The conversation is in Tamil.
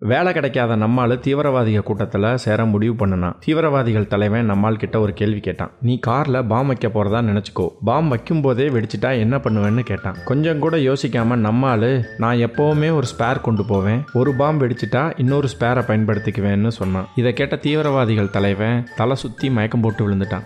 வேலை கிடைக்காத நம்மால் தீவிரவாதிகள் கூட்டத்தில் சேர முடிவு பண்ணினான். தீவிரவாதிகள் தலைவன் நம்மால் கிட்ட ஒரு கேள்வி கேட்டான். நீ காரில் பாம் வைக்க போகிறதா நினச்சிக்கோ. பாம் வைக்கும் போதே வெடிச்சிட்டா என்ன பண்ணுவேன்னு கேட்டான். கொஞ்சம் கூட யோசிக்காம நம்மால் நான் எப்போவுமே ஒரு ஸ்பேர் கொண்டு போவேன். ஒரு பாம் வெடிச்சிட்டா இன்னொரு ஸ்பேரை பயன்படுத்திக்குவேன்னு சொன்னான். இதை கேட்ட தீவிரவாதிகள் தலைவன் தலை சுற்றி மயக்கம் போட்டு விழுந்துட்டான்.